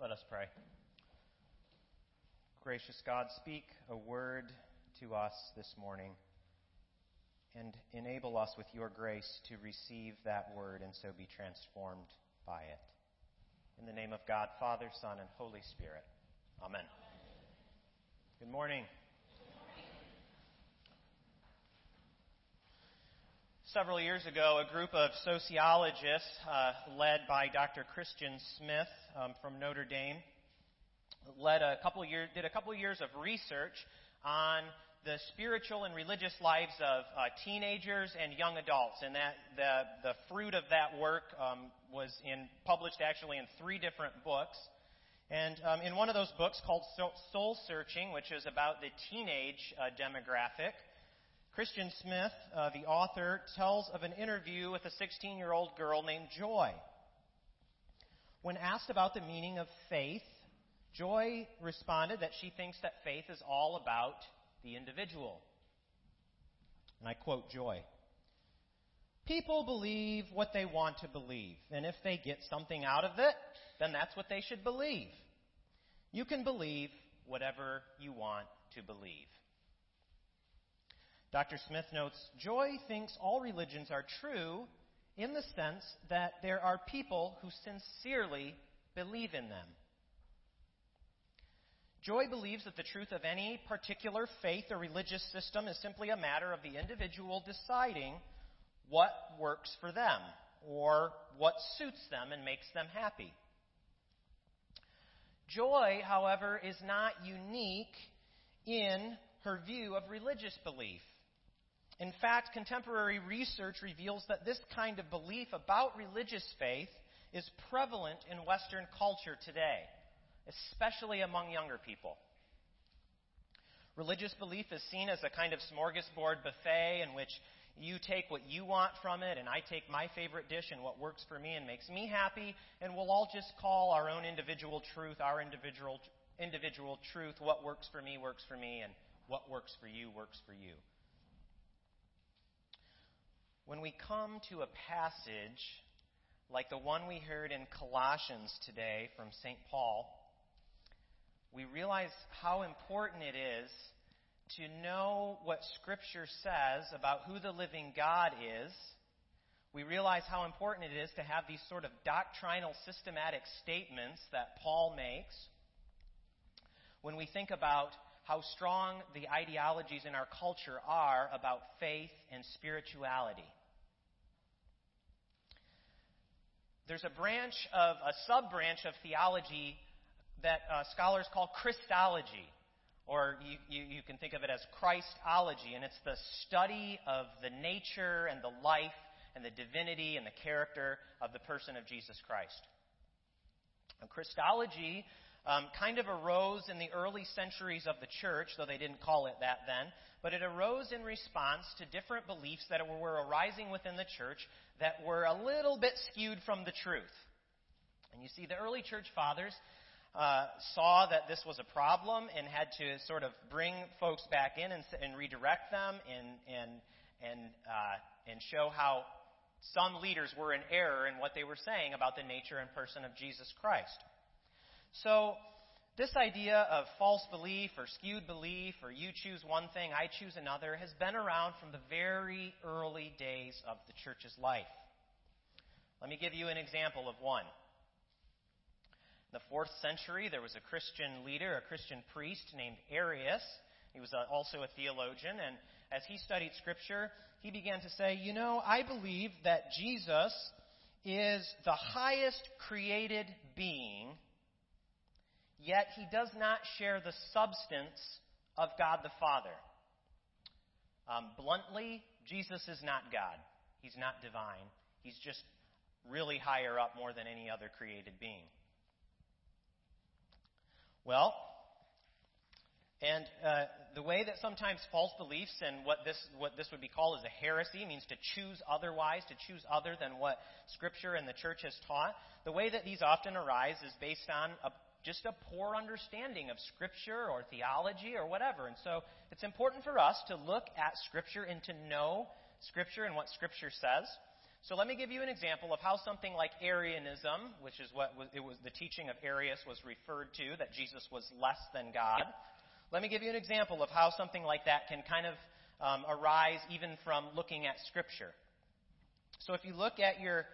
Let us pray. Gracious God, speak a word to us this morning and enable us with your grace to receive that word and so be transformed by it. In the name of God, Father, Son, and Holy Spirit. Amen. Good morning. Several years ago, a group of sociologists, uh, led by Dr. Christian Smith um, from Notre Dame, led a couple years, did a couple years of research on the spiritual and religious lives of uh, teenagers and young adults, and that the the fruit of that work um, was in, published actually in three different books. And um, in one of those books called Soul Searching, which is about the teenage uh, demographic, Christian Smith, uh, the author, tells of an interview with a 16 year old girl named Joy. When asked about the meaning of faith, Joy responded that she thinks that faith is all about the individual. And I quote Joy People believe what they want to believe, and if they get something out of it, then that's what they should believe. You can believe whatever you want to believe. Dr. Smith notes Joy thinks all religions are true in the sense that there are people who sincerely believe in them. Joy believes that the truth of any particular faith or religious system is simply a matter of the individual deciding what works for them or what suits them and makes them happy. Joy, however, is not unique in her view of religious belief. In fact, contemporary research reveals that this kind of belief about religious faith is prevalent in Western culture today, especially among younger people. Religious belief is seen as a kind of smorgasbord buffet in which you take what you want from it, and I take my favorite dish and what works for me and makes me happy, and we'll all just call our own individual truth our individual, individual truth. What works for me works for me, and what works for you works for you. When we come to a passage like the one we heard in Colossians today from St. Paul, we realize how important it is to know what Scripture says about who the living God is. We realize how important it is to have these sort of doctrinal, systematic statements that Paul makes. When we think about how strong the ideologies in our culture are about faith and spirituality. There's a branch of, a sub branch of theology that uh, scholars call Christology, or you, you, you can think of it as Christology, and it's the study of the nature and the life and the divinity and the character of the person of Jesus Christ. Christology um, kind of arose in the early centuries of the church, though they didn't call it that then, but it arose in response to different beliefs that were arising within the church that were a little bit skewed from the truth. And you see, the early church fathers uh, saw that this was a problem and had to sort of bring folks back in and, and redirect them and, and, and, uh, and show how some leaders were in error in what they were saying about the nature and person of Jesus Christ. So, this idea of false belief or skewed belief or you choose one thing, I choose another has been around from the very early days of the church's life. Let me give you an example of one. In the fourth century, there was a Christian leader, a Christian priest named Arius. He was uh, also a theologian, and as he studied Scripture, he began to say, You know, I believe that Jesus is the highest created being yet he does not share the substance of God the Father. Um, bluntly, Jesus is not God. He's not divine. He's just really higher up more than any other created being. Well, and uh, the way that sometimes false beliefs and what this, what this would be called as a heresy means to choose otherwise, to choose other than what Scripture and the church has taught, the way that these often arise is based on a just a poor understanding of Scripture or theology or whatever. And so it's important for us to look at Scripture and to know Scripture and what Scripture says. So let me give you an example of how something like Arianism, which is what was, it was the teaching of Arius was referred to, that Jesus was less than God. Let me give you an example of how something like that can kind of um, arise even from looking at Scripture. So if you look at your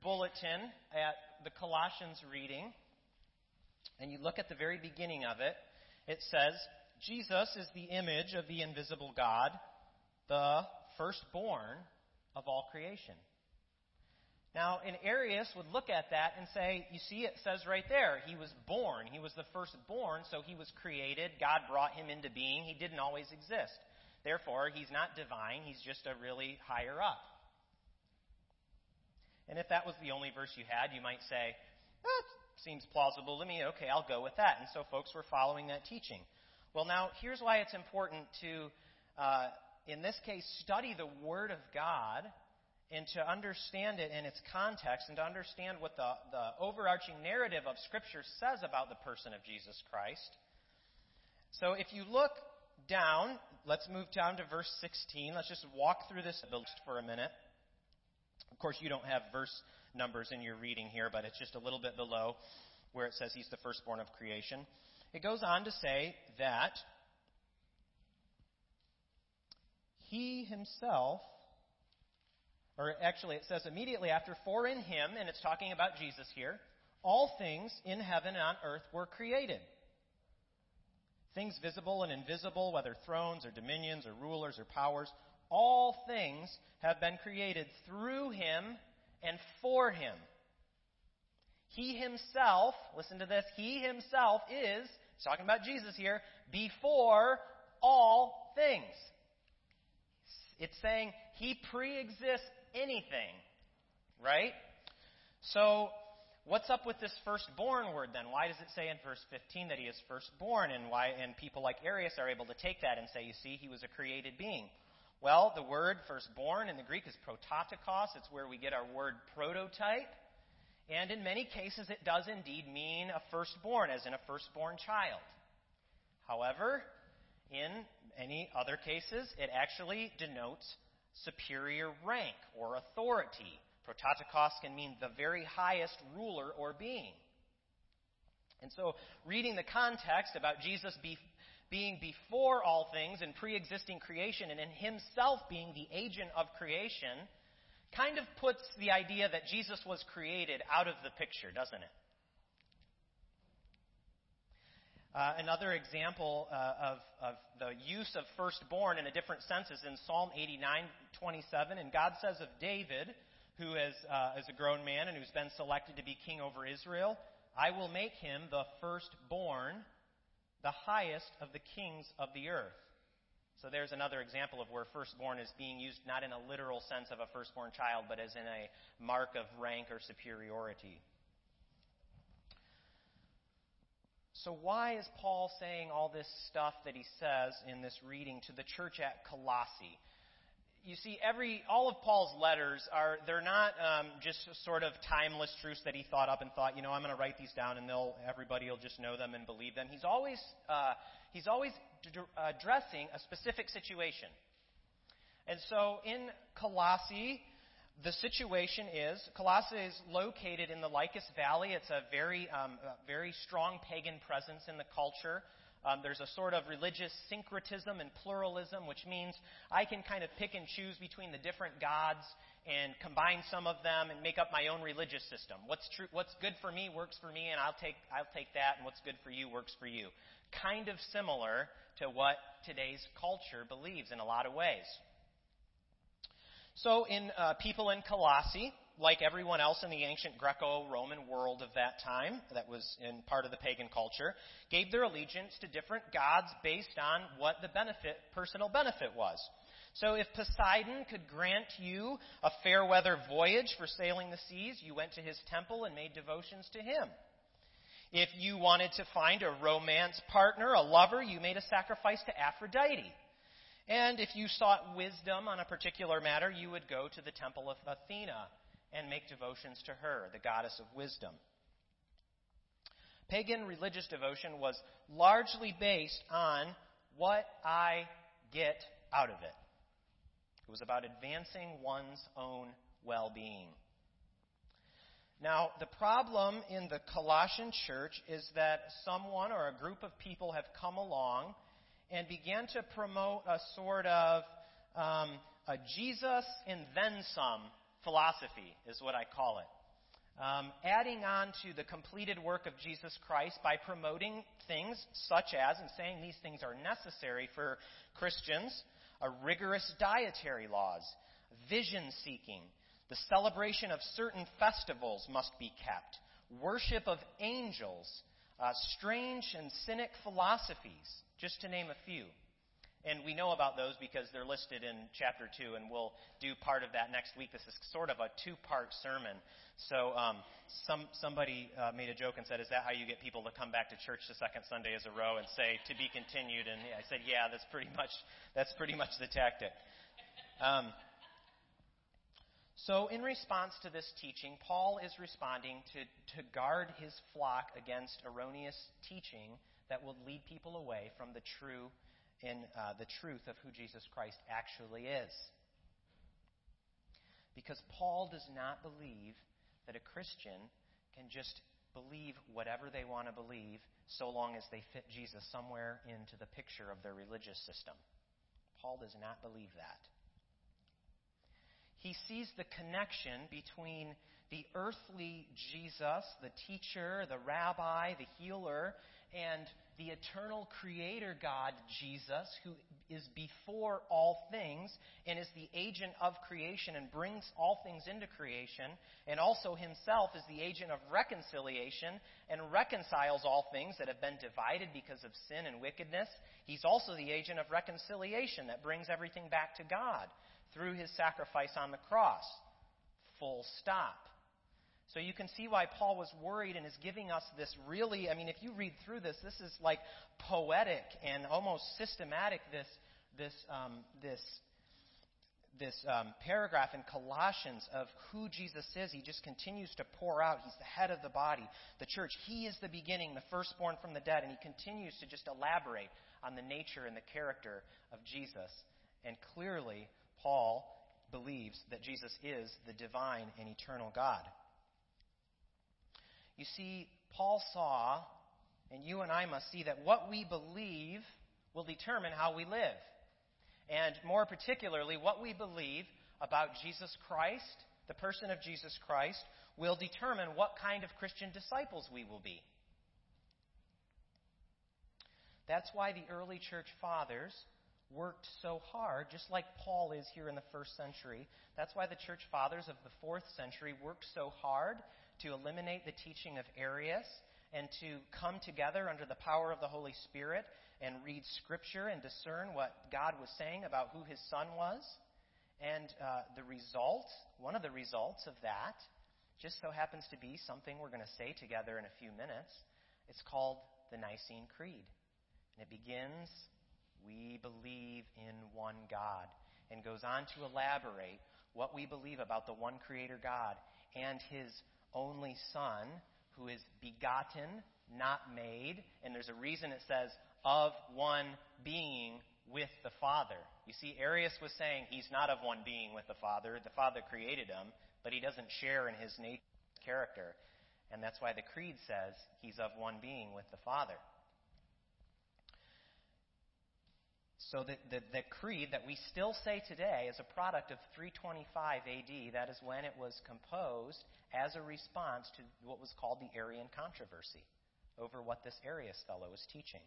bulletin at the Colossians reading, and you look at the very beginning of it, it says, Jesus is the image of the invisible God, the firstborn of all creation. Now, an Arius would look at that and say, you see, it says right there, he was born. He was the firstborn, so he was created. God brought him into being. He didn't always exist. Therefore, he's not divine. He's just a really higher up. And if that was the only verse you had, you might say, that seems plausible to me. Okay, I'll go with that. And so folks were following that teaching. Well, now, here's why it's important to, uh, in this case, study the Word of God and to understand it in its context and to understand what the, the overarching narrative of Scripture says about the person of Jesus Christ. So if you look down, let's move down to verse 16. Let's just walk through this for a minute. Of course, you don't have verse numbers in your reading here, but it's just a little bit below where it says he's the firstborn of creation. It goes on to say that he himself or actually, it says immediately after, for in him, and it's talking about Jesus here, all things in heaven and on earth were created. Things visible and invisible, whether thrones or dominions or rulers or powers, all things have been created through him and for him. He himself, listen to this, he himself is, talking about Jesus here, before all things. It's saying he pre exists anything. Right? So, what's up with this firstborn word then? Why does it say in verse 15 that he is firstborn? And why and people like Arius are able to take that and say, you see, he was a created being. Well, the word firstborn in the Greek is prototokos. It's where we get our word prototype. And in many cases, it does indeed mean a firstborn, as in a firstborn child. However, in any other cases, it actually denotes superior rank or authority. Prototokos can mean the very highest ruler or being. And so, reading the context about Jesus be, being before all things and pre existing creation and in himself being the agent of creation kind of puts the idea that Jesus was created out of the picture, doesn't it? Uh, another example uh, of, of, the use of firstborn in a different sense is in Psalm 89, 27. And God says of David, who is, uh, is a grown man and who's been selected to be king over Israel, I will make him the firstborn, the highest of the kings of the earth. So there's another example of where firstborn is being used not in a literal sense of a firstborn child, but as in a mark of rank or superiority. So, why is Paul saying all this stuff that he says in this reading to the church at Colossae? You see, every all of Paul's letters are they're not um, just sort of timeless truths that he thought up and thought, you know, I'm going to write these down and they'll everybody will just know them and believe them. He's always uh, he's always addressing a specific situation. And so in Colossae, the situation is Colossae is located in the Lycus Valley. It's a very, um, a very strong pagan presence in the culture. Um, there's a sort of religious syncretism and pluralism, which means I can kind of pick and choose between the different gods and combine some of them and make up my own religious system. What's true, what's good for me works for me, and I'll take I'll take that, and what's good for you works for you. Kind of similar to what today's culture believes in a lot of ways. So, in uh, people in Colossae, like everyone else in the ancient Greco-Roman world of that time, that was in part of the pagan culture, gave their allegiance to different gods based on what the benefit, personal benefit was. So if Poseidon could grant you a fair weather voyage for sailing the seas, you went to his temple and made devotions to him. If you wanted to find a romance partner, a lover, you made a sacrifice to Aphrodite. And if you sought wisdom on a particular matter, you would go to the temple of Athena and make devotions to her, the goddess of wisdom. Pagan religious devotion was largely based on what I get out of it. It was about advancing one's own well being. Now, the problem in the Colossian church is that someone or a group of people have come along and began to promote a sort of um, a Jesus and then some philosophy, is what I call it. Um, adding on to the completed work of Jesus Christ by promoting things such as, and saying these things are necessary for Christians, a rigorous dietary laws, vision seeking, the celebration of certain festivals must be kept, worship of angels, uh, strange and cynic philosophies, just to name a few. And we know about those because they're listed in chapter 2, and we'll do part of that next week. This is sort of a two part sermon. So um, some, somebody uh, made a joke and said, Is that how you get people to come back to church the second Sunday as a row and say, To be continued? And I said, Yeah, that's pretty much, that's pretty much the tactic. Um, so, in response to this teaching, Paul is responding to, to guard his flock against erroneous teaching that will lead people away from the true in uh, the truth of who Jesus Christ actually is. Because Paul does not believe that a Christian can just believe whatever they want to believe so long as they fit Jesus somewhere into the picture of their religious system. Paul does not believe that. He sees the connection between the earthly Jesus, the teacher, the rabbi, the healer, and the eternal creator God, Jesus, who is before all things and is the agent of creation and brings all things into creation, and also himself is the agent of reconciliation and reconciles all things that have been divided because of sin and wickedness. He's also the agent of reconciliation that brings everything back to God through his sacrifice on the cross. Full stop. So you can see why Paul was worried and is giving us this really, I mean, if you read through this, this is like poetic and almost systematic, this, this, um, this, this um, paragraph in Colossians of who Jesus is. He just continues to pour out. He's the head of the body, the church. He is the beginning, the firstborn from the dead, and he continues to just elaborate on the nature and the character of Jesus. And clearly, Paul believes that Jesus is the divine and eternal God. You see, Paul saw, and you and I must see, that what we believe will determine how we live. And more particularly, what we believe about Jesus Christ, the person of Jesus Christ, will determine what kind of Christian disciples we will be. That's why the early church fathers worked so hard, just like Paul is here in the first century. That's why the church fathers of the fourth century worked so hard to eliminate the teaching of Arius and to come together under the power of the Holy Spirit and read Scripture and discern what God was saying about who His Son was. And uh, the result, one of the results of that, just so happens to be something we're going to say together in a few minutes. It's called the Nicene Creed. And it begins, We believe in one God, and goes on to elaborate what we believe about the one Creator God and His only Son, who is begotten, not made. And there's a reason it says, of one being with the Father. You see, Arius was saying he's not of one being with the Father. The Father created him, but he doesn't share in his nature, character. And that's why the Creed says he's of one being with the Father. So the, the, the, creed that we still say today is a product of 325 AD. That is when it was composed as a response to what was called the Arian controversy over what this Arius fellow was teaching.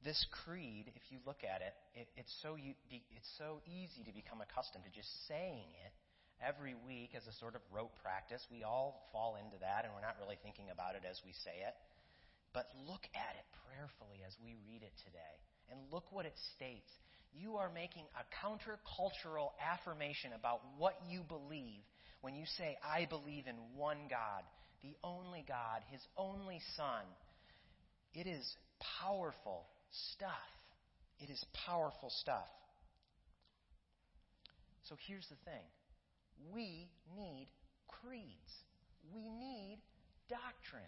This creed, if you look at it, it it's, so, it's so easy to become accustomed to just saying it every week as a sort of rote practice. We all fall into that, and we're not really thinking about it as we say it. But look at it prayerfully as we read it today. And look what it states. You are making a countercultural affirmation about what you believe when you say, I believe in one God, the only God, His only Son. It is powerful stuff. It is powerful stuff. So here's the thing we need creeds, we need doctrine,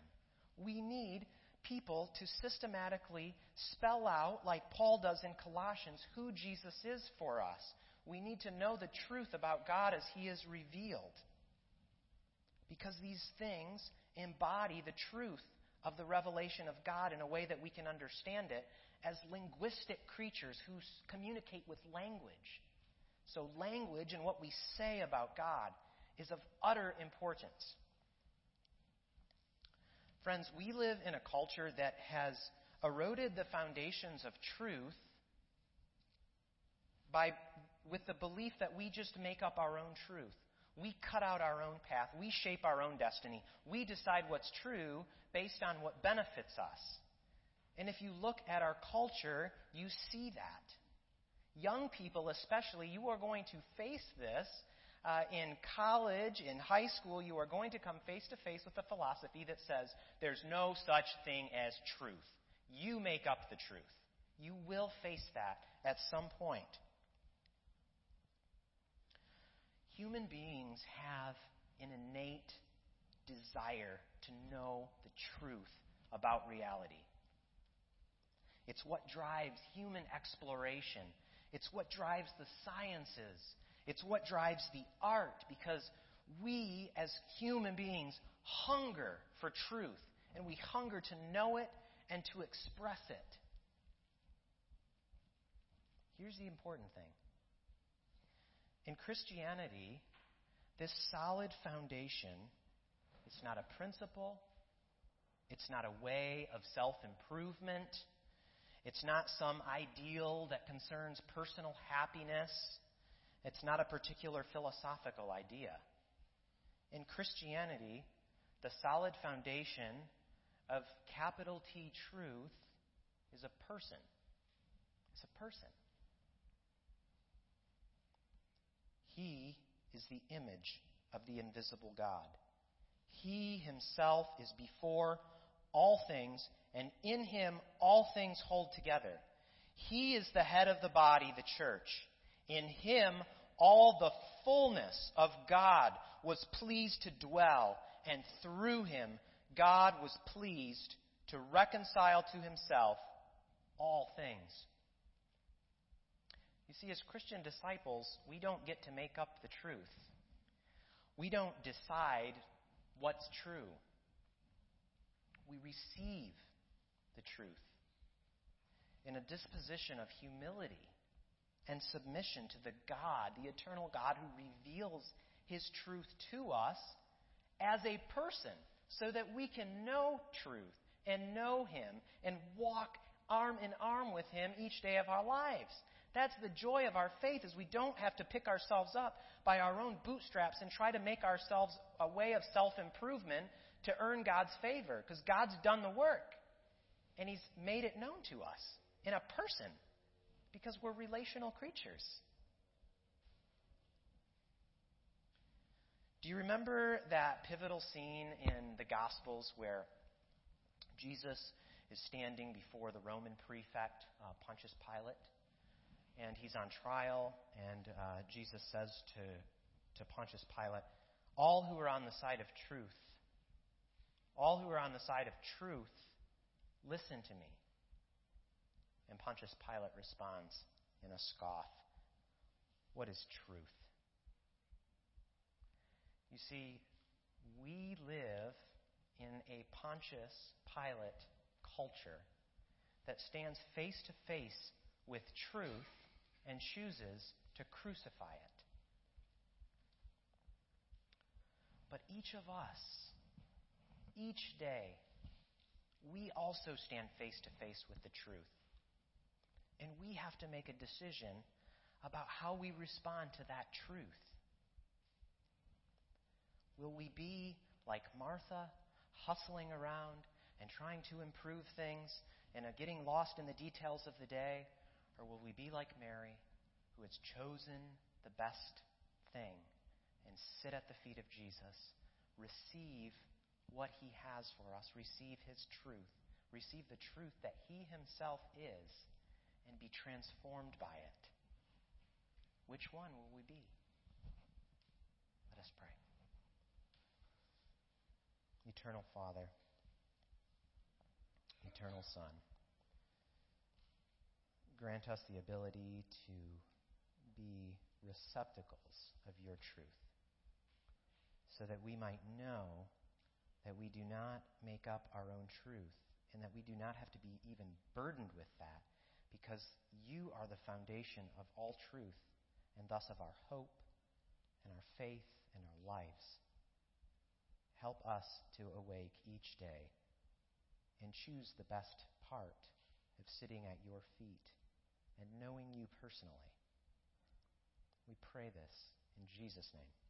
we need people to systematically spell out, like Paul does in Colossians, who Jesus is for us. we need to know the truth about God as He is revealed. Because these things embody the truth of the revelation of God in a way that we can understand it as linguistic creatures who communicate with language. So, language and what we say about God is of utter importance. Friends, we live in a culture that has eroded the foundations of truth by, with the belief that we just make up our own truth. We cut out our own path. We shape our own destiny. We decide what's true based on what benefits us. And if you look at our culture, you see that. Young people, especially, you are going to face this. Uh, in college, in high school, you are going to come face to face with a philosophy that says there's no such thing as truth. You make up the truth. You will face that at some point. Human beings have an innate desire to know the truth about reality. It's what drives human exploration. It's what drives the sciences. It's what drives the art because we, as human beings, hunger for truth. And we hunger to know it and to express it. Here's the important thing in Christianity, this solid foundation, it's not a principle, it's not a way of self improvement, it's not some ideal that concerns personal happiness, it's not a particular philosophical idea. In Christianity, the solid foundation of capital T truth is a person. It's a person. He is the image of the invisible God. He himself is before all things, and in him all things hold together. He is the head of the body, the church. In him all the fullness of God was pleased to dwell, and through him God was pleased to reconcile to himself all things you see, as Christian disciples, we don't get to make up the truth. We don't decide what's true. We receive the truth in a disposition of humility and submission to the God, the eternal God who reveals his truth to us as a person so that we can know truth and know him and walk arm in arm with him each day of our lives. That's the joy of our faith is we don't have to pick ourselves up by our own bootstraps and try to make ourselves a way of self-improvement to earn God's favor because God's done the work and he's made it known to us in a person because we're relational creatures. Do you remember that pivotal scene in the Gospels where Jesus is standing before the Roman prefect, uh, Pontius Pilate? and he's on trial, and uh, Jesus says to, to Pontius Pilate, All who are on the side of truth, all who are on the side of truth, listen to me. And Pontius Pilate responds in a scoff, What is truth? You see, we live in a Pontius Pilate culture that stands face to face with truth and chooses to crucify it. But each of us, each day, we also stand face to face with the truth. And we have to make a decision about how we respond to that truth. Will we be like Martha, hustling around and trying to improve things and uh, getting lost in the details of the day? Or will we be like Mary, who has chosen the best thing and sit at the feet of Jesus, receive what he has for us, receive his truth, receive the truth that he himself is, and be transformed by it? Which one will we be? Let us pray. Eternal Father, Eternal Son, grant us the ability to be receptacles of your truth, so that we might know that we do not make up our own truth and that we do not have to be even burdened with that because you are the foundation of all truth and thus of our hope and our faith and our lives. Help us to awake each day and choose the best part of sitting at your feet and knowing you personally. We pray this in Jesus' name.